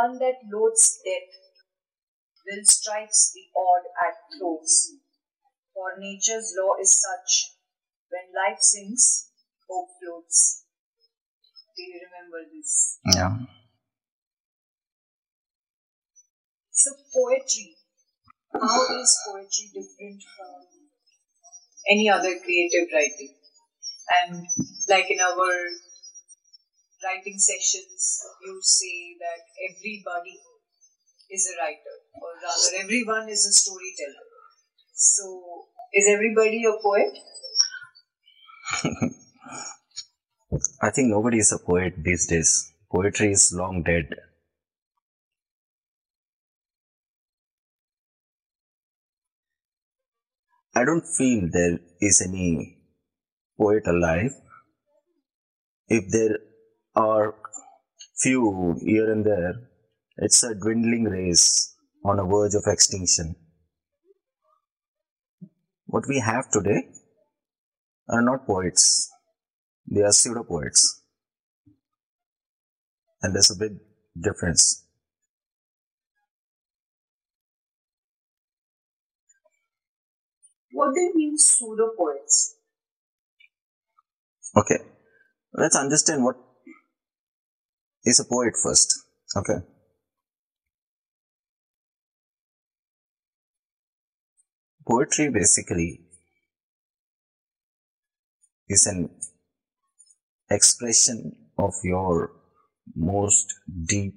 One that loads death will strikes the odd at close. For nature's law is such when life sinks, hope floats. Do you remember this? Yeah. So, poetry. How is poetry different from any other creative writing? And like in our writing sessions, you say that everybody is a writer, or rather, everyone is a storyteller. So, is everybody a poet? I think nobody is a poet these days. Poetry is long dead. I don't feel there is any poet alive. If there are few here and there, it's a dwindling race on a verge of extinction. What we have today are not poets, they are pseudo poets. And there's a big difference. What do you mean pseudo poets? Okay, let's understand what is a poet first. Okay. Poetry basically is an expression of your most deep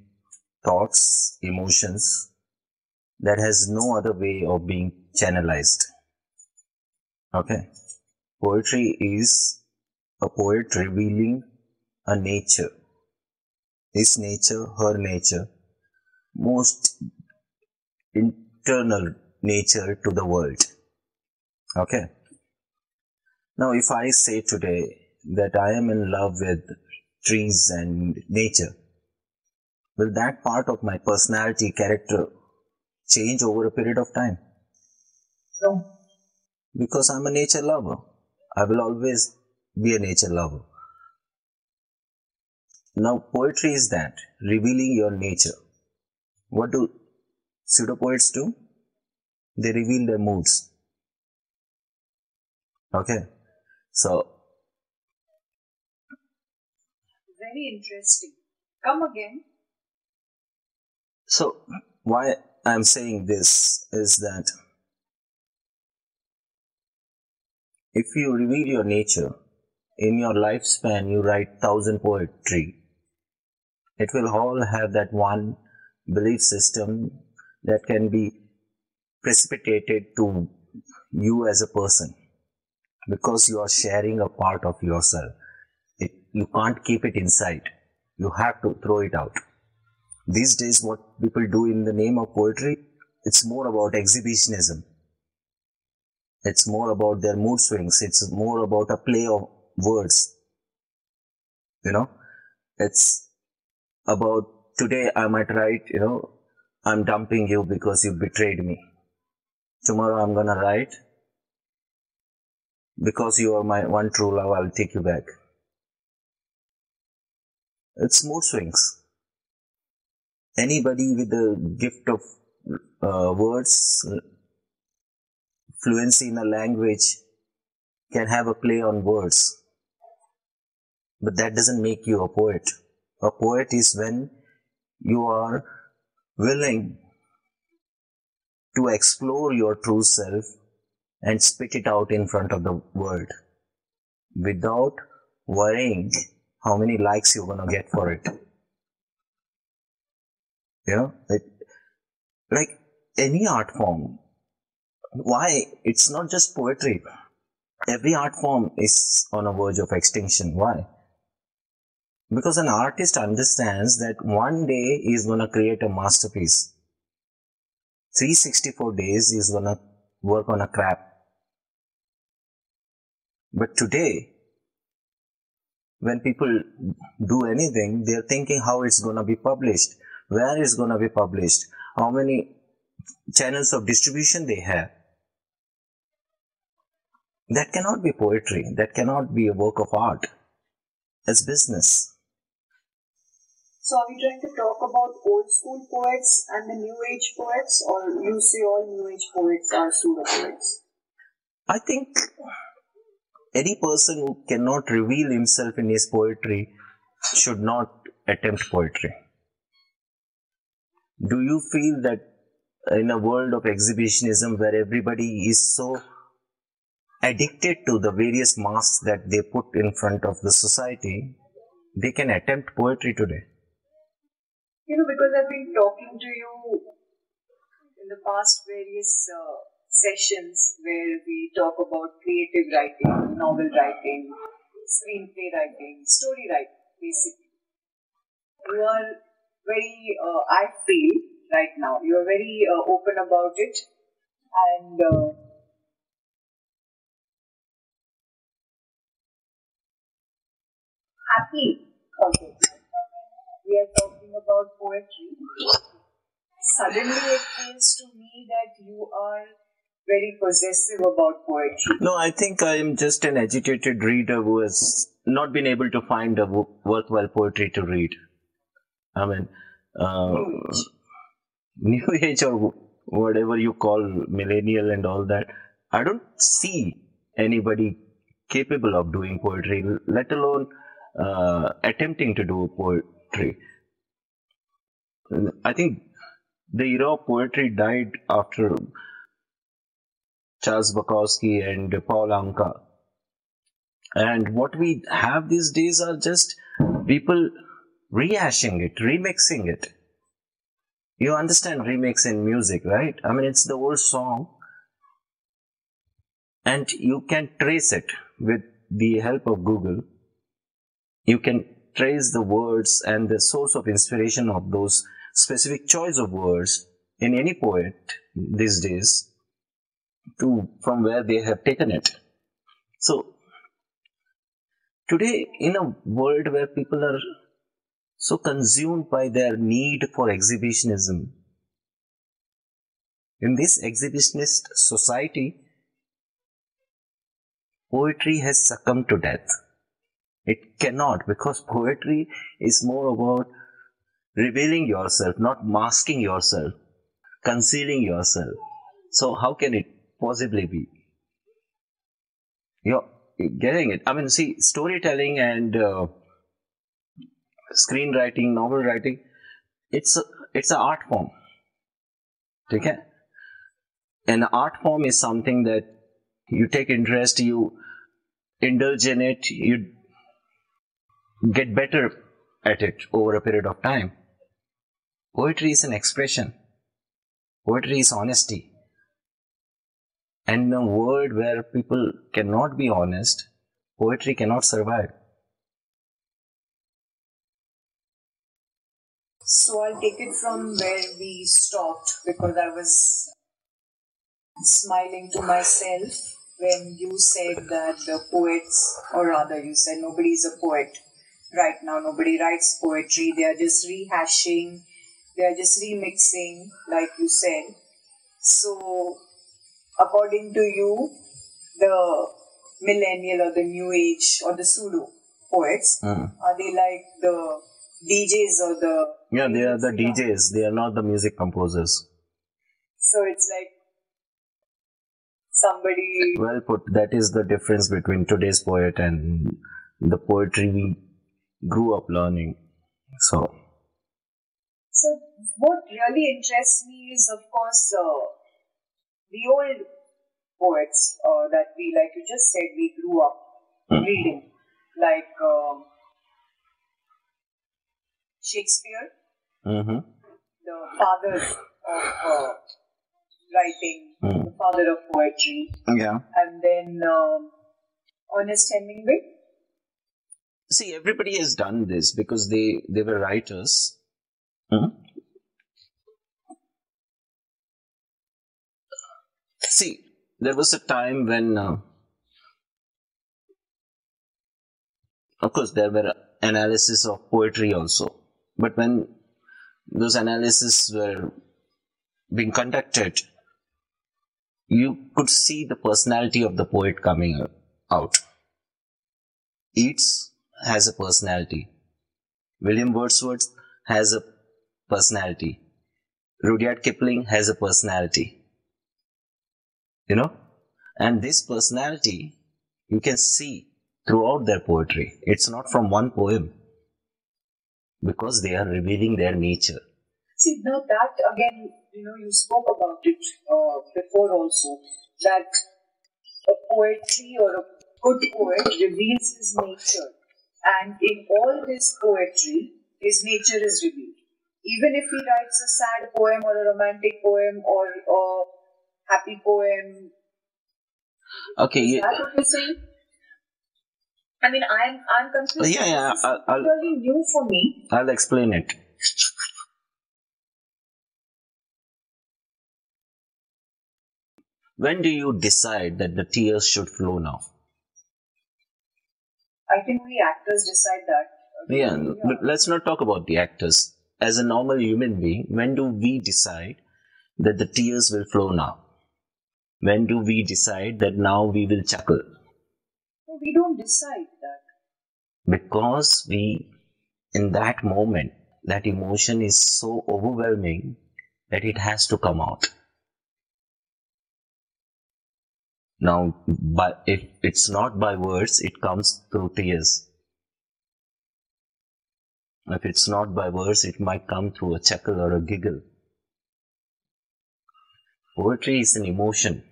thoughts, emotions that has no other way of being channelized. Okay. Poetry is a poet revealing a nature, his nature, her nature, most internal nature to the world. Okay. Now, if I say today that I am in love with trees and nature, will that part of my personality, character change over a period of time? No. Because I'm a nature lover. I will always be a nature lover. Now, poetry is that revealing your nature. What do pseudo poets do? They reveal their moods. Okay, so Very interesting. Come again. so why I'm saying this is that if you reveal your nature in your lifespan, you write thousand poetry. It will all have that one belief system that can be precipitated to you as a person because you are sharing a part of yourself. It, you can't keep it inside. You have to throw it out. These days, what people do in the name of poetry, it's more about exhibitionism. It's more about their mood swings. It's more about a play of words. You know, it's about today I might write, you know, I'm dumping you because you betrayed me. Tomorrow I'm gonna write, because you are my one true love, I'll take you back. It's mood swings. Anybody with the gift of uh, words, fluency in a language, can have a play on words. But that doesn't make you a poet. A poet is when you are willing to explore your true self and spit it out in front of the world without worrying how many likes you're gonna get for it. You know, it, like any art form. Why? It's not just poetry. Every art form is on a verge of extinction. Why? Because an artist understands that one day he's gonna create a masterpiece. 364 days he's gonna work on a crap. But today, when people do anything, they're thinking how it's gonna be published, where it's gonna be published, how many channels of distribution they have. That cannot be poetry. That cannot be a work of art. It's business. So are we trying to talk about old school poets and the new age poets, or you say all new age poets are pseudo poets? I think any person who cannot reveal himself in his poetry should not attempt poetry. Do you feel that in a world of exhibitionism where everybody is so addicted to the various masks that they put in front of the society, they can attempt poetry today? You know, because I've been talking to you in the past various uh, sessions where we talk about creative writing, novel writing, screenplay writing, story writing, basically. You are very, uh, I feel right now, you are very uh, open about it and uh, happy also. We are talking about poetry. Suddenly it feels to me that you are very possessive about poetry. No, I think I am just an agitated reader who has not been able to find a worthwhile poetry to read. I mean, uh, new age or whatever you call millennial and all that. I don't see anybody capable of doing poetry, let alone uh, attempting to do poetry. I think the era of poetry died after Charles Bukowski and Paul Anka. And what we have these days are just people rehashing it, remixing it. You understand remix in music, right? I mean, it's the old song, and you can trace it with the help of Google. You can trace the words and the source of inspiration of those specific choice of words in any poet these days to from where they have taken it. So today in a world where people are so consumed by their need for exhibitionism, in this exhibitionist society, poetry has succumbed to death. It cannot because poetry is more about revealing yourself, not masking yourself, concealing yourself. So how can it possibly be? You're getting it. I mean, see, storytelling and uh, screenwriting, novel writing, it's a, it's an art form. Okay? An art form is something that you take interest, you indulge in it, you get better at it over a period of time. Poetry is an expression. Poetry is honesty. And in a world where people cannot be honest, poetry cannot survive. So I'll take it from where we stopped because I was smiling to myself when you said that the poets, or rather, you said nobody is a poet right now, nobody writes poetry, they are just rehashing they are just remixing, like you said. So, according to you, the millennial or the new age or the pseudo poets, Mm. are they like the DJs or the. Yeah, they are the DJs, they are not the music composers. So it's like somebody. Well put, that is the difference between today's poet and the poetry we grew up learning. So, So what really interests me is, of course, uh, the old poets uh, that we, like you just said, we grew up Mm. reading, like um, Shakespeare, hmm the father of uh, writing, Mm. the father of poetry, yeah. and then um, Ernest Hemingway. See, everybody has done this because they, they were writers. Hmm? See, there was a time when, uh, of course, there were analysis of poetry also, but when those analyses were being conducted, you could see the personality of the poet coming out. Yeats has a personality. William Wordsworth has a personality. Rudyard Kipling has a personality. You know? And this personality you can see throughout their poetry. It's not from one poem because they are revealing their nature. See, now that again, you know, you spoke about it uh, before also that a poetry or a good poet reveals his nature, and in all his poetry, his nature is revealed. Even if he writes a sad poem or a romantic poem or a happy poem. Okay, is yeah. that what you're saying? I mean, I'm I'm confused. Yeah, yeah, This I'll- I'll- really new for me. I'll explain it. When do you decide that the tears should flow now? I think we actors decide that. Yeah, but let's not talk about the actors. As a normal human being, when do we decide that the tears will flow now? When do we decide that now we will chuckle? No, we don't decide that. Because we, in that moment, that emotion is so overwhelming that it has to come out. Now, but if it's not by words, it comes through tears. If it's not by words, it might come through a chuckle or a giggle. Poetry is an emotion.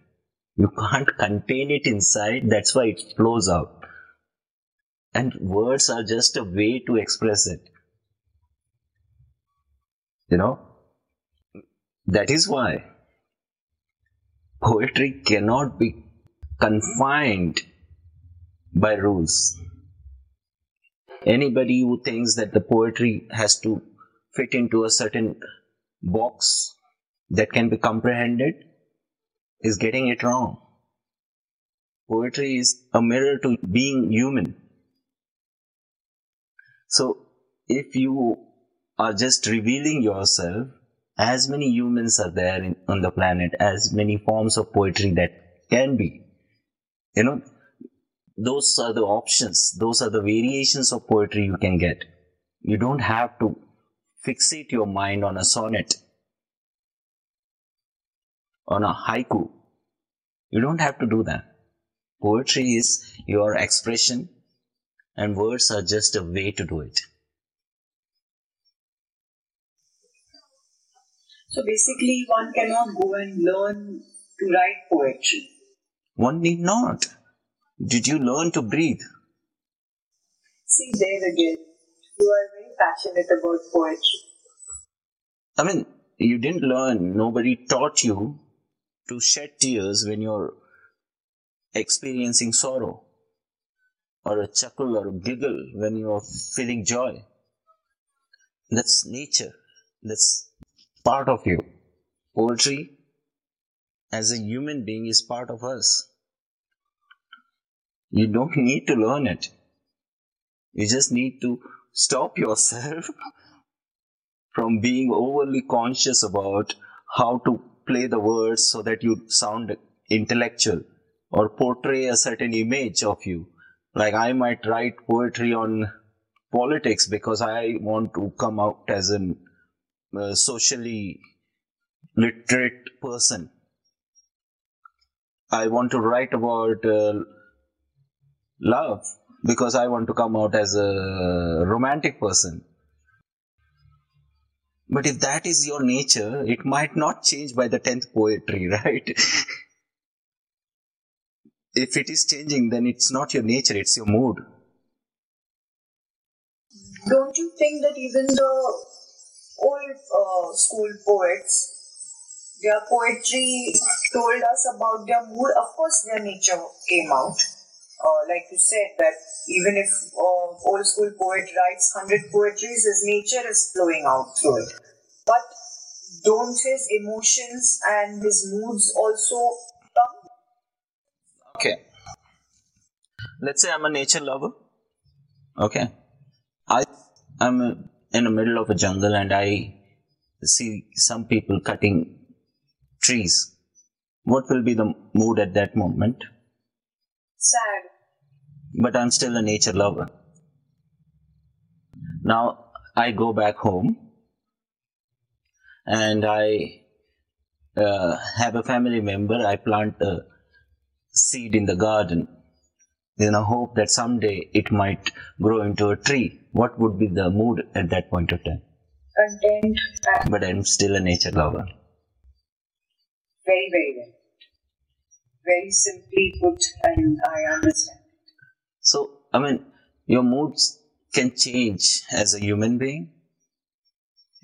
You can't contain it inside, that's why it flows out. And words are just a way to express it. You know? That is why poetry cannot be confined by rules. Anybody who thinks that the poetry has to fit into a certain box that can be comprehended is getting it wrong. Poetry is a mirror to being human. So, if you are just revealing yourself, as many humans are there in, on the planet, as many forms of poetry that can be. You know, those are the options, those are the variations of poetry you can get. You don't have to fixate your mind on a sonnet, on a haiku. You don't have to do that. Poetry is your expression, and words are just a way to do it. So basically, one cannot go and learn to write poetry. One need not. Did you learn to breathe? See, there again, you are very passionate about poetry. I mean, you didn't learn, nobody taught you to shed tears when you're experiencing sorrow, or a chuckle or a giggle when you're feeling joy. That's nature, that's part of you. Poetry, as a human being, is part of us. You don't need to learn it. You just need to stop yourself from being overly conscious about how to play the words so that you sound intellectual or portray a certain image of you. Like I might write poetry on politics because I want to come out as a uh, socially literate person. I want to write about uh, love because I want to come out as a romantic person. But if that is your nature, it might not change by the 10th poetry, right? if it is changing, then it's not your nature, it's your mood. Don't you think that even the old uh, school poets, their poetry told us about their mood? Of course, their nature came out. Uh, like you said, that even if uh, old school poet writes 100 poetries, his nature is flowing out through it. But don't his emotions and his moods also come? Okay. Let's say I'm a nature lover. Okay. I I'm in the middle of a jungle and I see some people cutting trees. what will be the mood at that moment? Sad. But I'm still a nature lover. Now I go back home and I uh, have a family member. I plant a seed in the garden in a hope that someday it might grow into a tree. What would be the mood at that point of time? Content. But I'm still a nature lover. Very, very well. Very simply put, and I understand. So, I mean, your moods can change as a human being.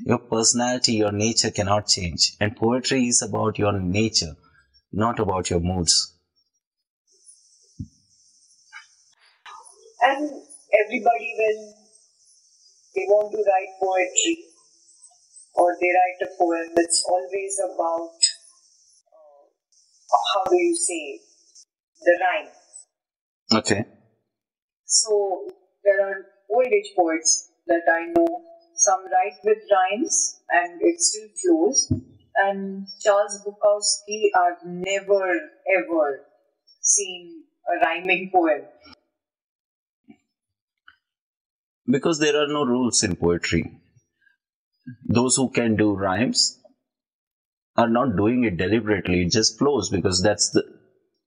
Your personality, your nature cannot change. And poetry is about your nature, not about your moods. And everybody, when they want to write poetry or they write a poem, it's always about uh, how do you say the rhyme. Okay. So there are old age poets that I know. Some write with rhymes and it still flows. And Charles Bukowski, I've never ever seen a rhyming poem. Because there are no rules in poetry. Those who can do rhymes are not doing it deliberately. It just flows because that's the,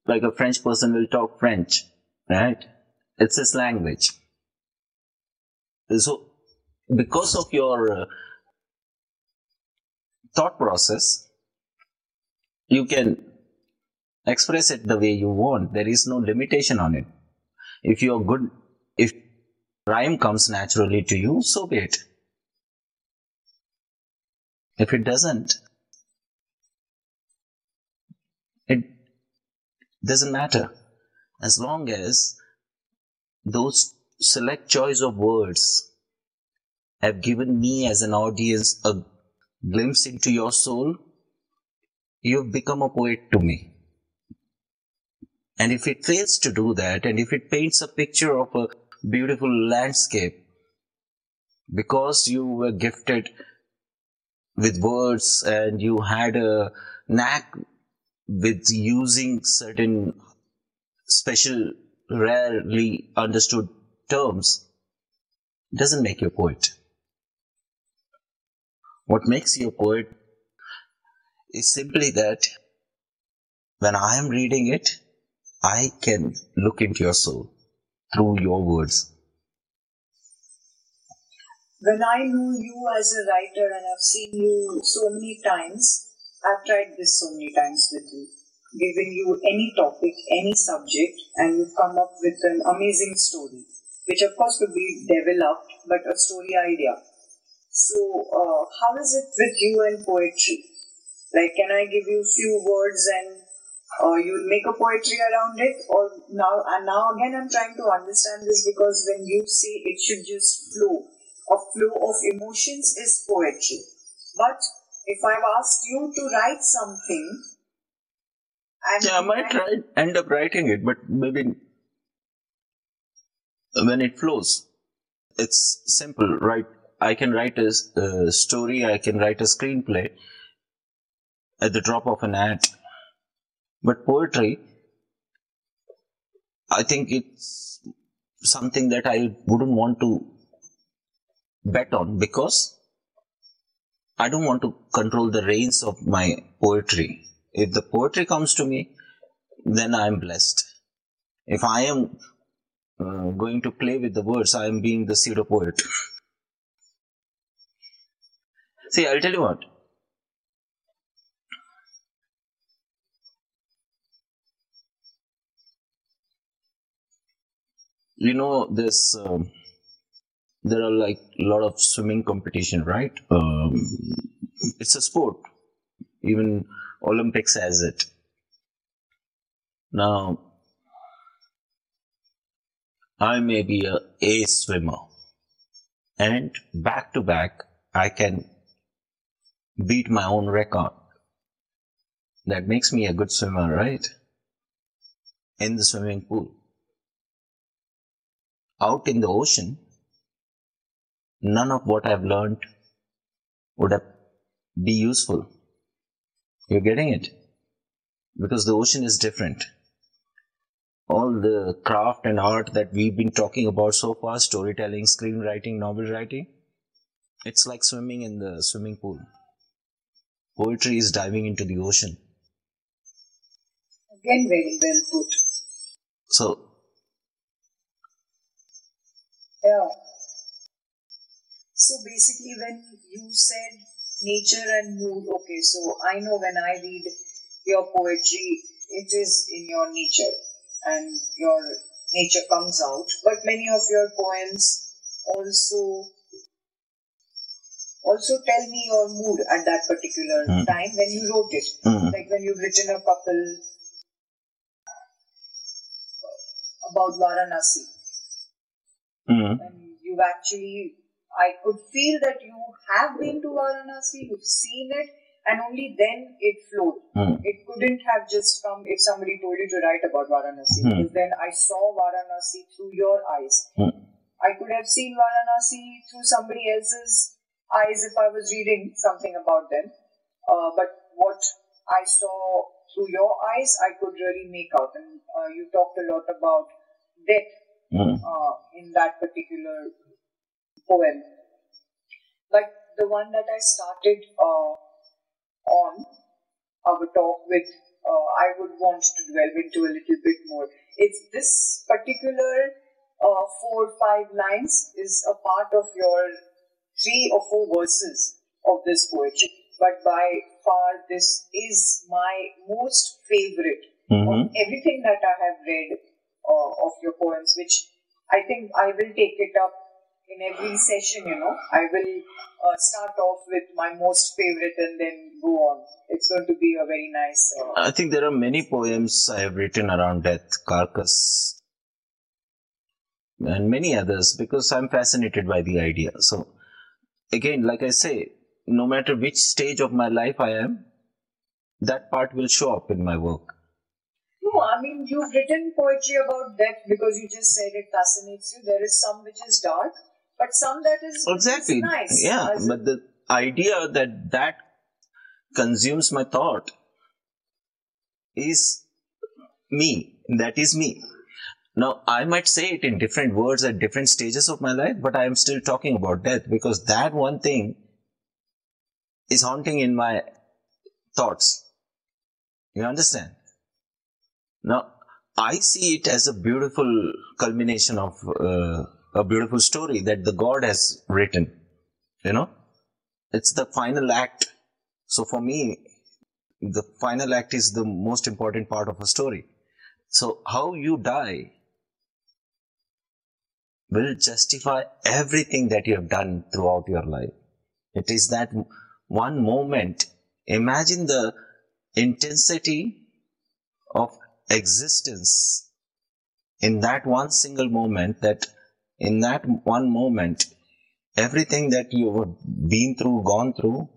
like a French person will talk French, right? It's his language. So, because of your uh, thought process, you can express it the way you want. There is no limitation on it. If you're good, if rhyme comes naturally to you, so be it. If it doesn't, it doesn't matter. As long as those select choice of words have given me as an audience a glimpse into your soul, you've become a poet to me. And if it fails to do that, and if it paints a picture of a beautiful landscape, because you were gifted with words and you had a knack with using certain special, rarely understood terms, doesn't make you a poet. What makes you a poet is simply that when I am reading it, I can look into your soul through your words. When I know you as a writer and I've seen you so many times, I've tried this so many times with you, giving you any topic, any subject, and you've come up with an amazing story, which of course could be developed, but a story idea. So, uh, how is it with you and poetry? Like, can I give you few words and uh, you'll make a poetry around it? Or now, and now again, I'm trying to understand this because when you say it should just flow, a flow of emotions is poetry. But if I've asked you to write something, and Yeah, I might try, end up writing it, but maybe when it flows, it's simple, right? I can write a, story, I can write a screenplay at the drop of an hat. But poetry, I think it's something that I wouldn't want to bet on because I don't want to control the reins of my poetry. If the poetry comes to me, then I am blessed. If I am uh, going to play with the words, I am being the pseudo poet. See, I'll tell you what. You know, this. Um, there are like a lot of swimming competition, right? Um, it's a sport. Even Olympics has it. Now, I may be a A swimmer, and back to back, I can beat my own record. That makes me a good swimmer, right? In the swimming pool. Out in the ocean, none of what I've learned would have be useful. You're getting it? because the ocean is different. All the craft and art that we've been talking about so far storytelling, screenwriting, novel writing it's like swimming in the swimming pool. Poetry is diving into the ocean. Again, very well put. So, Yeah. So basically, when you said nature and mood, okay, so I know when I read your poetry, it is in your nature and your nature comes out. But many of your poems also also tell me your mood at that particular Hmm. time when you wrote it. mm, Like when you've written a couple about Varanasi mm, and you've actually I could feel that you have been to Varanasi, you've seen it, and only then it flowed. mm, It couldn't have just come if somebody told you to write about Varanasi, Hmm. because then I saw Varanasi through your eyes. mm, I could have seen Varanasi through somebody else's eyes if I was reading something about them. Uh, but what I saw through your eyes, I could really make out. And uh, you talked a lot about death mm, uh, in that particular poem. But the one that I started uh, on our talk with, uh, I would want to delve into a little bit more. It's this particular uh, four five lines is a part of your three or four verses of this poetry. But by far, this is my most favorite mhm. of everything that I have read uh, of your poems, which I think I will take it up in every session, you know. I will uh, start off with my most favorite and then go on. It's going to be a very nice. Uh, I think there are many poems I have written around death, carcass, and many others because I'm fascinated by the idea. So, again, like I say, no matter which stage of my life I am, that part will show up in my work. no, I mean, you've written poetry about death because you just said it fascinates you. There is some which is dark, but some that is Exactly. nice. Yeah, As but the idea that that consumes my thought is me. That is me. Now, I might say it in different words at different stages of my life, but I am still talking about death because that one thing is haunting in my thoughts. You understand? Now, I see it as a beautiful culmination of uh, a beautiful story that the God has written. You know, it's the final act. So for me, the final act is the most important part of a story. So how you die will justify everything that you have done throughout your life. It is that one moment. Imagine the intensity of existence in that one single moment that in that one moment everything that you have been through gone through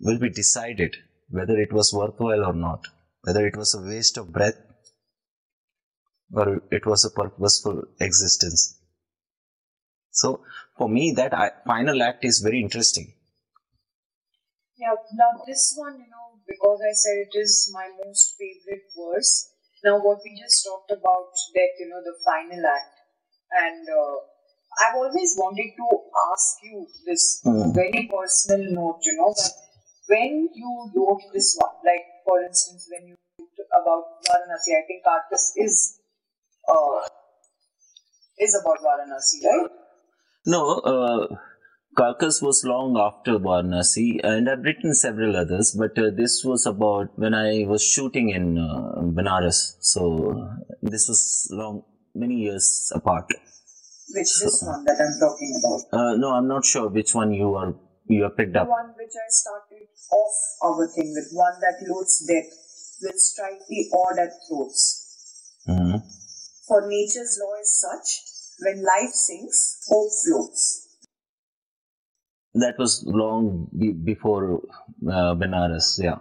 will be decided whether it was worthwhile or not whether it was a waste of breath or it was a purposeful existence so for me that uh, final act is very interesting Yeah, now this one, you know, because I said it is my most favorite verse. Now, what we just talked about, that, you know, the final act. And uh, I've always wanted to ask you this Hmm. very personal note, you know, that when you wrote this one, like, for instance, when you wrote about Varanasi, I think Carcass is, uh, is about Varanasi, right? No, uh, Carcass was long after Varanasi, and I've written several others, but uh, this was about when I was shooting in uh, Benares. So this was long, many years apart. Which this one that I'm talking about. Uh, no, I'm not sure which one you are you have picked The up. The one which I started off our thing with, one that loads death, will strike the odd at throats. hmm For nature's law is such, when life sinks, hope floats. That was long be- before uh, Benares. Yeah.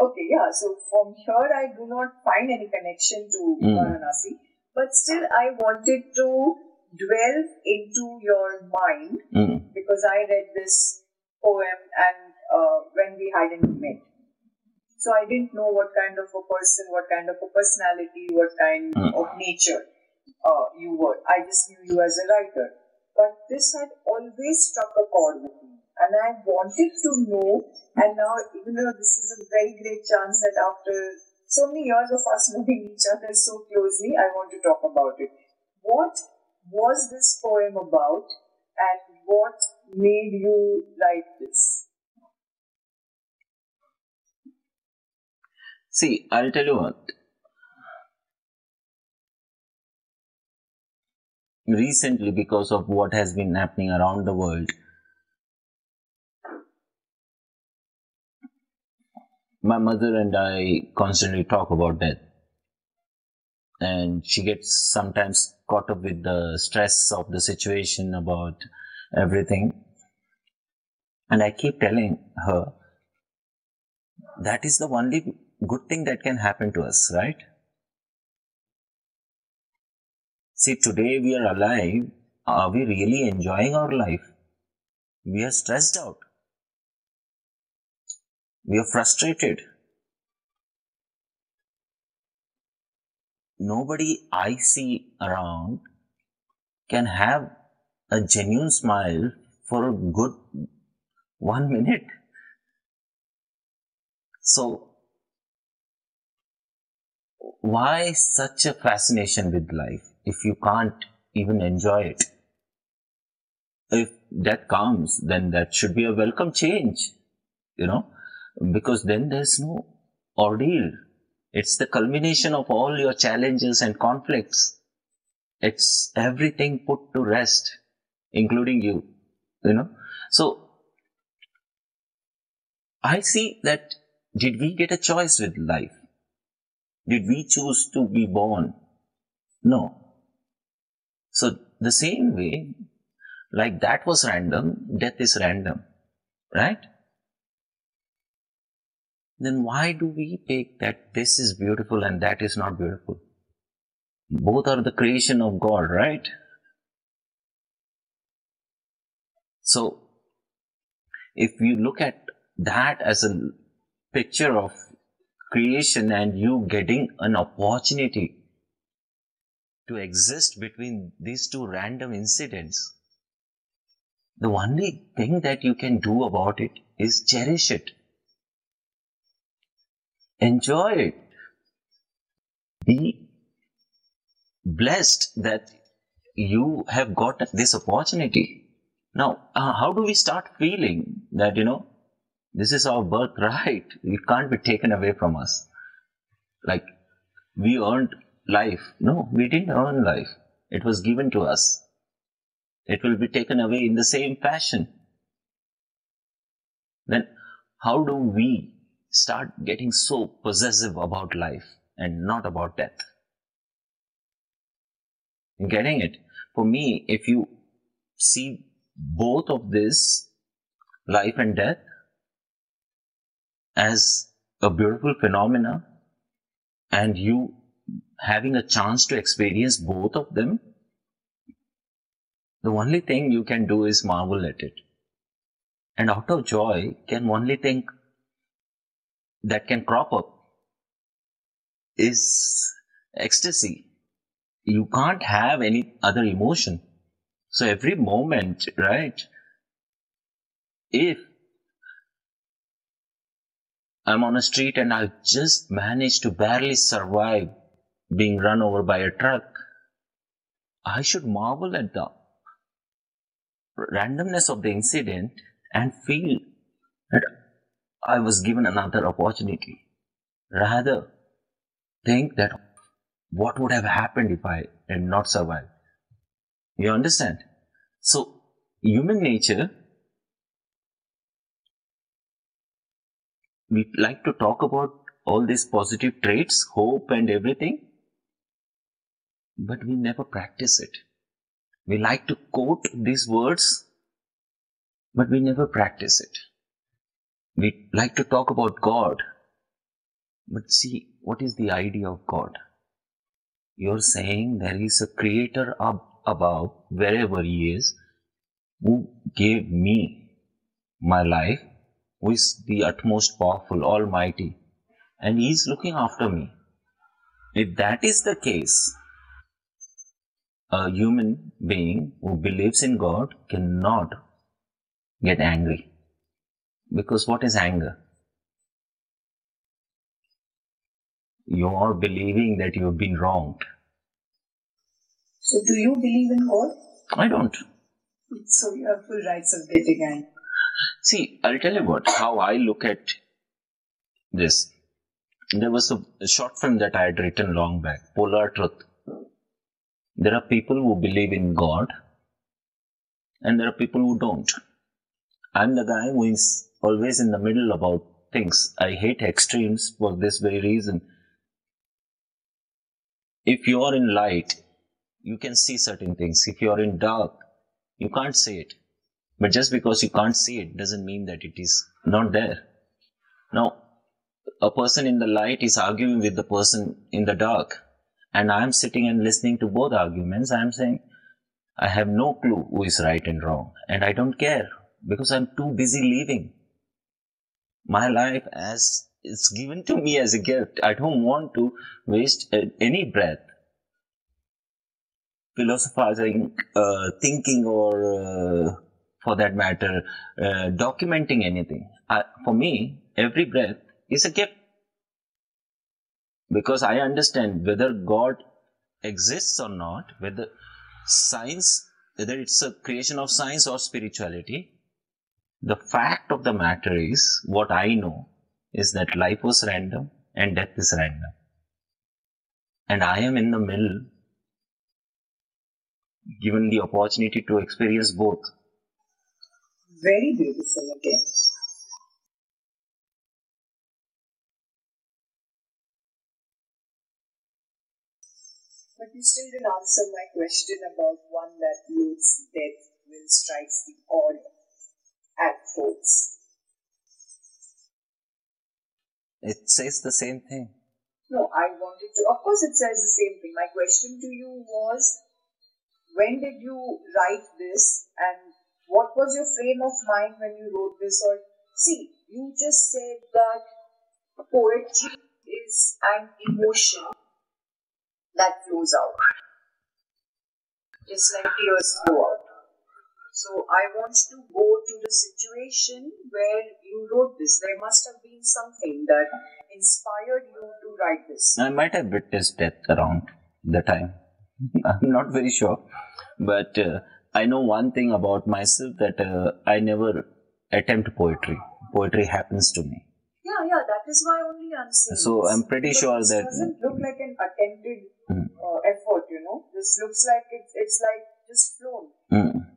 Okay, yeah, so from here I do not find any connection to Mm. Varanasi, but still I wanted to dwell into your mind Mm. because I read this poem and uh, when we hadn't met. So I didn't know what kind of a person, what kind of a personality, what kind Mm. of nature uh, you were. I just knew you as a writer. But this had always struck a chord with me. And I wanted to know, and now, even though this is a very great chance that after so many years of us knowing each other so closely, I want to talk about it. What was this poem about, and what made you write this? See, I'll tell you what. Recently, because of what has been happening around the world, my mother and I constantly talk about death. And she gets sometimes caught up with the stress of the situation about everything. And I keep telling her that is the only good thing that can happen to us, right? See, today we are alive. Are we really enjoying our life? We are stressed out. We are frustrated. Nobody I see around can have a genuine smile for a good one minute. So, why such a fascination with life if you can't even enjoy it? If that comes, then that should be a welcome change, you know, because then there's no ordeal. It's the culmination of all your challenges and conflicts. It's everything put to rest, including you, you know. So, I see that did we get a choice with life? Did we choose to be born? No. So, the same way, like that was random, death is random, right? Then why do we take that this is beautiful and that is not beautiful? Both are the creation of God, right? So, if you look at that as a picture of creation and you getting an opportunity to exist between these two random incidents, the only thing that you can do about it is cherish it. Enjoy it. Be blessed that you have got this opportunity. Now, uh, how do we start feeling that, you know, this is our birthright? It can't be taken away from us. Like, we earned life. No, we didn't earn life. It was given to us. It will be taken away in the same fashion. Then, how do we start getting so possessive about life and not about death? Getting it? For me, if you see both of this, life and death, as a beautiful phenomena, and you having a chance to experience both of them, the only thing you can do is marvel at it. And out of joy can only think that can crop up is ecstasy. You can't have any other emotion. So every moment, right? If I'm on a street and I just managed to barely survive being run over by a truck, I should marvel at the randomness of the incident and feel that I was given another opportunity. Rather, think that what would have happened if I had not survived. You understand? So, human nature, we like to talk about all these positive traits, hope, and everything, but we never practice it. We like to quote these words, but we never practice it. We like to talk about God, but see, what is the idea of God? You're saying there is a creator up above, wherever he is, who gave me my life, who is the utmost powerful, almighty. and He's looking after me. If that is the case, a human being who believes in God cannot get angry. Because what is anger? You are believing that you have been wronged. So, do you believe in God? I don't. So, you have full rights of getting angry. See, I'll tell you what, how I look at this. There was a, a short film that I had written long back, Polar Truth. There are people who believe in God, and there are people who don't. I'm the guy who is always in the middle about things. I hate extremes for this very reason. If you are in light, you can see certain things. If you are in dark, you can't see it. But just because you can't see it doesn't mean that it is not there. Now, a person in the light is arguing with the person in the dark, and I'm sitting and listening to both arguments. I'm saying, I have no clue who is right and wrong, and I don't care because I'm too busy living. My life as it's given to me as a gift. I don't want to waste uh, any breath philosophizing, uh, thinking, or uh, for that matter, uh, documenting anything. for me, every breath is a gift. Because I understand whether God exists or not, whether science, whether it's a creation of science or spirituality, the fact of the matter is what I know is that life was random and death is random. And I am in the middle, given the opportunity to experience both. Very beautiful again. But you still didn't answer my question about one that means death will strike the odd at folks. It says the same thing. No, I wanted to. Of course, it says the same thing. My question to you was when did you write this and what was your frame of mind when you wrote this? Or see, you just said that poetry is an emotion that flows out, just like tears flow out. So I want to go to the situation where you wrote this. There must have been something that inspired you to write this. I might have witnessed death around the time. I'm not very sure, but uh, I know one thing about myself that uh, I never attempt poetry. Poetry happens to me. Yeah, yeah, that is why only I'm saying. So this. I'm pretty But sure this that doesn't look like an attempted Mm. uh, effort. You know, this looks like it, it's like just flown. Mm.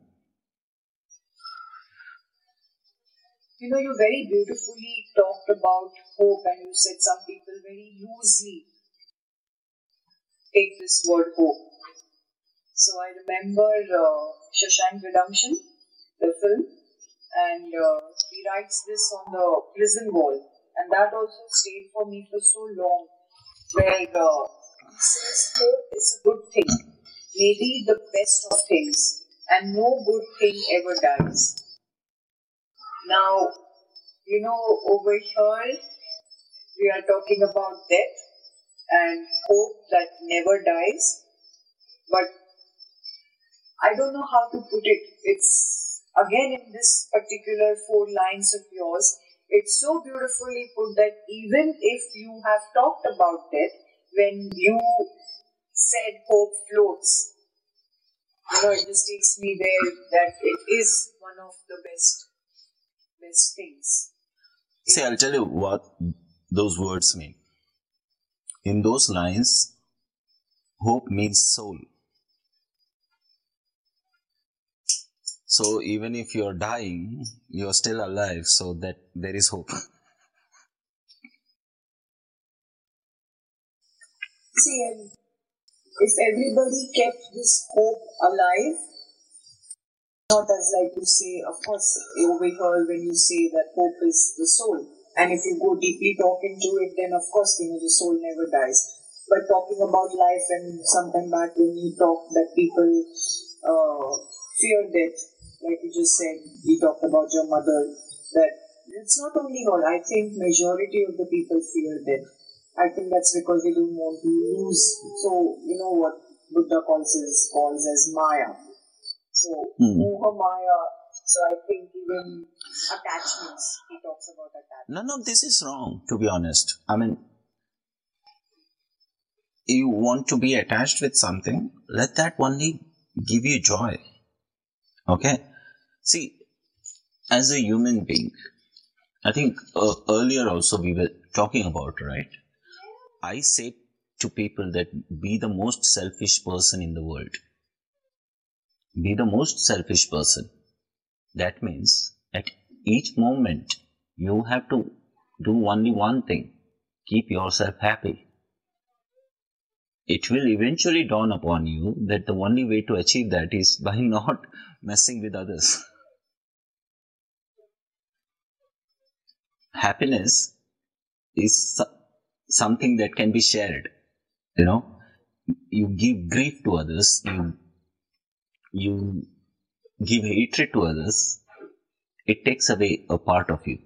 You know, you very beautifully talked about hope, and you said some people very loosely take this word hope. So I remember uh, Shawshank Redemption, the film, and uh, he writes this on the prison wall, and that also stayed for me for so long. Where uh, he says hope is a good thing, maybe the best of things, and no good thing ever dies. Now, you know, over here we are talking about death and hope that never dies, but I don't know how to put it. It's again in this particular four lines of yours, it's so beautifully put that even if you have talked about death, when you said hope floats, you know, it just takes me there that it is one of the best best things. See, I'll tell you what those words mean. In those lines, hope means soul. So even if you're dying, you're still alive, so that there is hope. See, if everybody kept this hope alive, not as like you say, of course, over here when you say that hope is the soul, and if you go deeply talk into it, then of course, you know, the soul never dies. But talking about life, and sometime back when you talk that people uh, fear death, like you just said, you talked about your mother, that it's not only her, I think majority of the people fear death. I think that's because they don't want to lose. So, you know what Buddha calls as, calls as Maya. So, Hmm. Moha Maya. So, I think even attachments, he talks about attachments. None of this is wrong, to be honest. I mean, you want to be attached with something, let that only give you joy. Okay? See, as a human being, I think uh, earlier also we were talking about, right? I say to people that be the most selfish person in the world. Be the most selfish person. That means at each moment you have to do only one thing keep yourself happy. It will eventually dawn upon you that the only way to achieve that is by not messing with others. Happiness is something that can be shared. You know, you give grief to others, you, you give hatred to others, it takes away a part of you.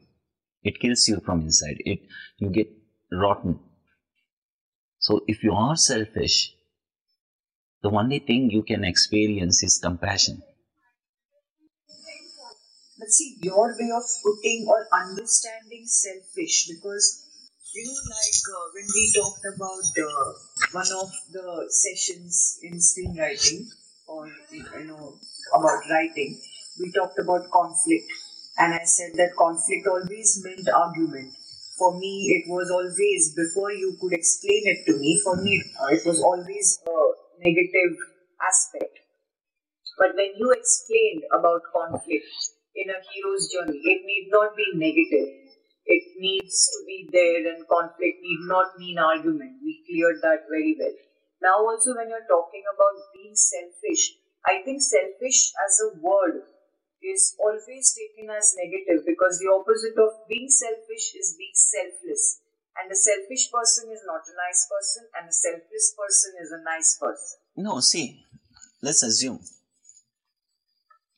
It kills you from inside. It you get rotten. So if you are selfish, the only thing you can experience is compassion. But see, your way of putting or understanding selfish, because you know, like uh, when we talked about uh, one of the sessions in screenwriting, or you know, about writing, we talked about conflict, and I said that conflict always meant argument. For me, it was always before you could explain it to me. For me, uh, it was always a negative aspect. But when you explained about conflict in a hero's journey, it need not be negative. It needs to be there, and conflict need not mean argument. We cleared that very well. Now, also, when you're talking about being selfish, I think selfish as a word is always taken as negative because the opposite of being selfish is being selfless. And a selfish person is not a nice person, and a selfless person is a nice person. No, see, let's assume.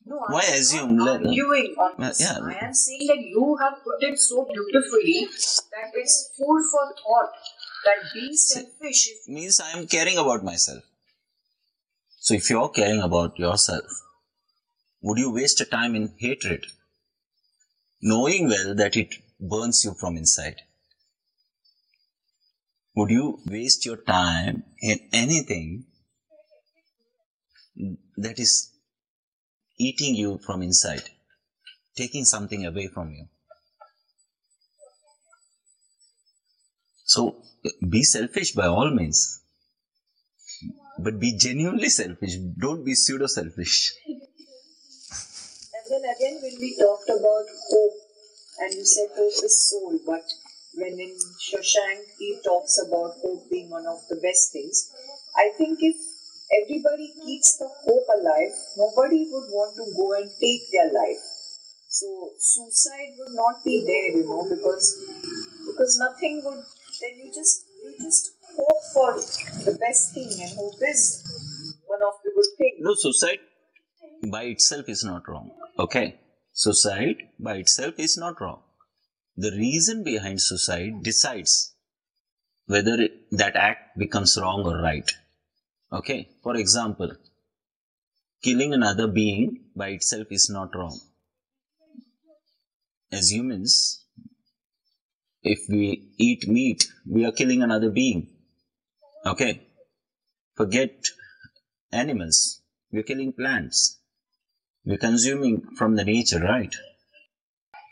No, Why I am assume? not Let- arguing on this. yeah. I am saying that you have put it so beautifully that it's food for thought. That being selfish is means I am caring about myself. So if you're caring about yourself, would you waste your time in hatred? Knowing well that it burns you from inside. Would you waste your time in anything that is eating you from inside, taking something away from you? So be selfish by all means, but be genuinely selfish. Don't be pseudo selfish. And then again, when we talked about hope, and you said hope is soul, but when in Shawshank he talks about hope being one of the best things, I think if everybody keeps the hope alive, nobody would want to go and take their life. So suicide would not be there, you know, because because nothing would. Then you just you just hope for the best thing, and hope is one of the good things. No, suicide by itself is not wrong. Okay? Suicide by itself is not wrong. The reason behind suicide decides whether that act becomes wrong or right. Okay? For example, killing another being by itself is not wrong. As humans, if we eat meat, we are killing another being. Okay? Forget animals. We're killing plants. We're consuming from the nature, right?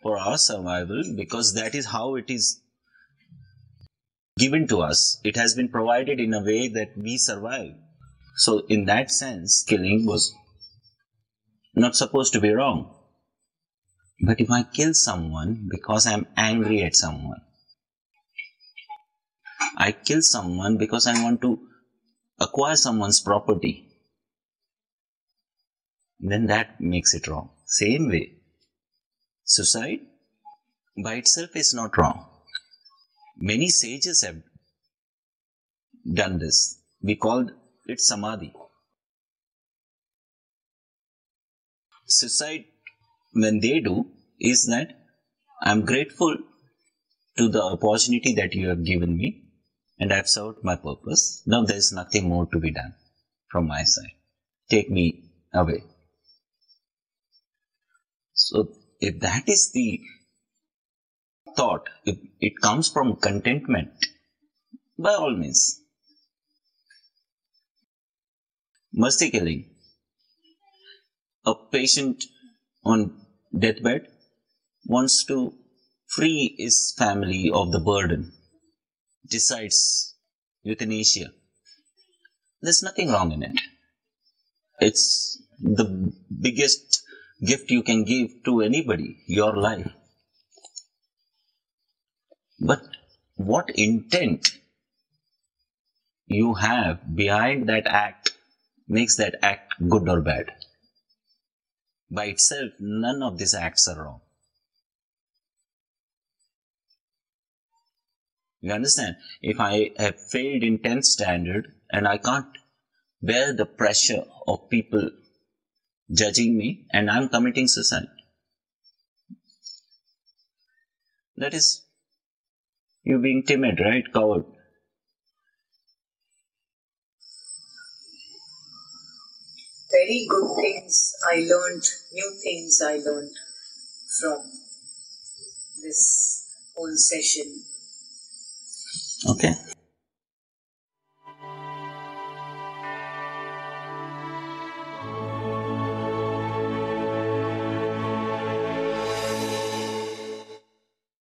For our survival, because that is how it is given to us. It has been provided in a way that we survive. So, in that sense, killing was not supposed to be wrong. But if I kill someone because I'm angry at someone, I kill someone because I want to acquire someone's property, then that makes it wrong. Same way, suicide by itself is not wrong. Many sages have done this. We call it samadhi. Suicide, when they do, is that I'm grateful to the opportunity that you have given me. and I've served my purpose. Now there's nothing more to be done from my side. Take me away. So if that is the thought, if it comes from contentment, by all means. Mercy killing. A patient on deathbed wants to free his family of the burden, decides euthanasia. There's nothing wrong in it. It's the biggest gift you can give to anybody, your life. But what intent you have behind that act makes that act good or bad. By itself, none of these acts are wrong. You understand? If I have failed in 10th standard and I can't bear the pressure of people judging me and I'm committing suicide, that is you being timid, right? Coward. Very good things I learned, new things I learned from this whole session. Okay.